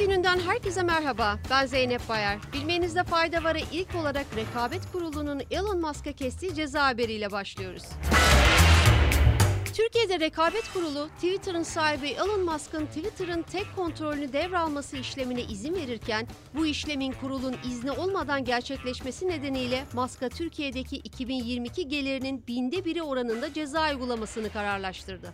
Gündemden herkese merhaba. Ben Zeynep Bayar. Bilmenizde fayda var'a ilk olarak Rekabet Kurulu'nun Elon Musk'a kestiği ceza haberiyle başlıyoruz. Türkiye'de Rekabet Kurulu, Twitter'ın sahibi Elon Musk'ın Twitter'ın tek kontrolünü devralması işlemine izin verirken, bu işlemin kurulun izni olmadan gerçekleşmesi nedeniyle Musk'a Türkiye'deki 2022 gelirinin binde biri oranında ceza uygulamasını kararlaştırdı.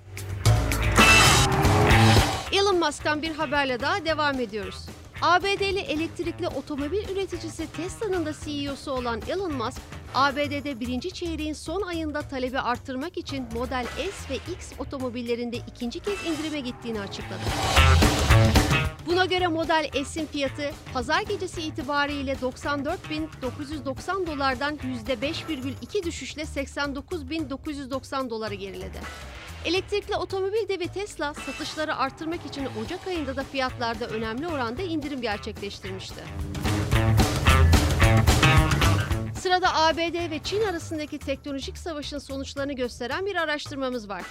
Elon Musk'tan bir haberle daha devam ediyoruz. ABD'li elektrikli otomobil üreticisi Tesla'nın da CEO'su olan Elon Musk, ABD'de birinci çeyreğin son ayında talebi arttırmak için Model S ve X otomobillerinde ikinci kez indirime gittiğini açıkladı. Buna göre Model S'in fiyatı pazar gecesi itibariyle 94.990 dolardan %5,2 düşüşle 89.990 dolara geriledi. Elektrikli otomobil devi Tesla satışları arttırmak için Ocak ayında da fiyatlarda önemli oranda indirim gerçekleştirmişti. Sırada ABD ve Çin arasındaki teknolojik savaşın sonuçlarını gösteren bir araştırmamız var.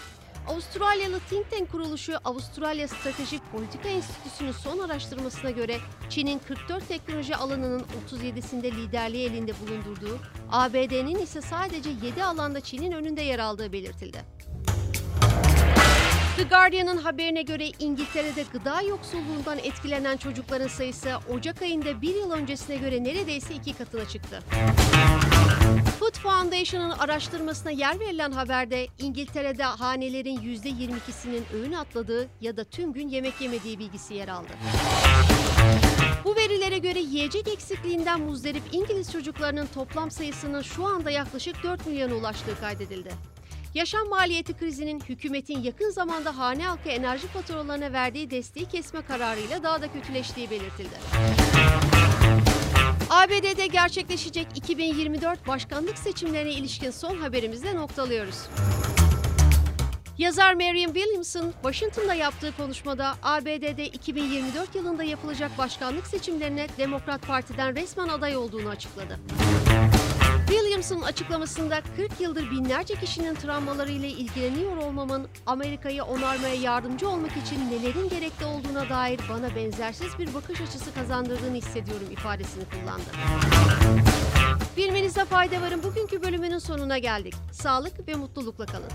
Avustralyalı think tank kuruluşu Avustralya Stratejik Politika Enstitüsü'nün son araştırmasına göre Çin'in 44 teknoloji alanının 37'sinde liderliği elinde bulundurduğu, ABD'nin ise sadece 7 alanda Çin'in önünde yer aldığı belirtildi. The Guardian'ın haberine göre İngiltere'de gıda yoksulluğundan etkilenen çocukların sayısı Ocak ayında bir yıl öncesine göre neredeyse iki katına çıktı. Food Foundation'ın araştırmasına yer verilen haberde İngiltere'de hanelerin %22'sinin öğün atladığı ya da tüm gün yemek yemediği bilgisi yer aldı. Bu verilere göre yiyecek eksikliğinden muzdarip İngiliz çocuklarının toplam sayısının şu anda yaklaşık 4 milyona ulaştığı kaydedildi. Yaşam maliyeti krizinin hükümetin yakın zamanda hane halkı enerji faturalarına verdiği desteği kesme kararıyla daha da kötüleştiği belirtildi. ABD'de gerçekleşecek 2024 başkanlık seçimlerine ilişkin son haberimizle noktalıyoruz. Yazar Marianne Williamson, Washington'da yaptığı konuşmada ABD'de 2024 yılında yapılacak başkanlık seçimlerine Demokrat Parti'den resmen aday olduğunu açıkladı. Williamson açıklamasında 40 yıldır binlerce kişinin travmalarıyla ilgileniyor olmamın Amerika'yı onarmaya yardımcı olmak için nelerin gerekli olduğuna dair bana benzersiz bir bakış açısı kazandırdığını hissediyorum ifadesini kullandı. Bilmenizde fayda varın bugünkü bölümünün sonuna geldik. Sağlık ve mutlulukla kalın.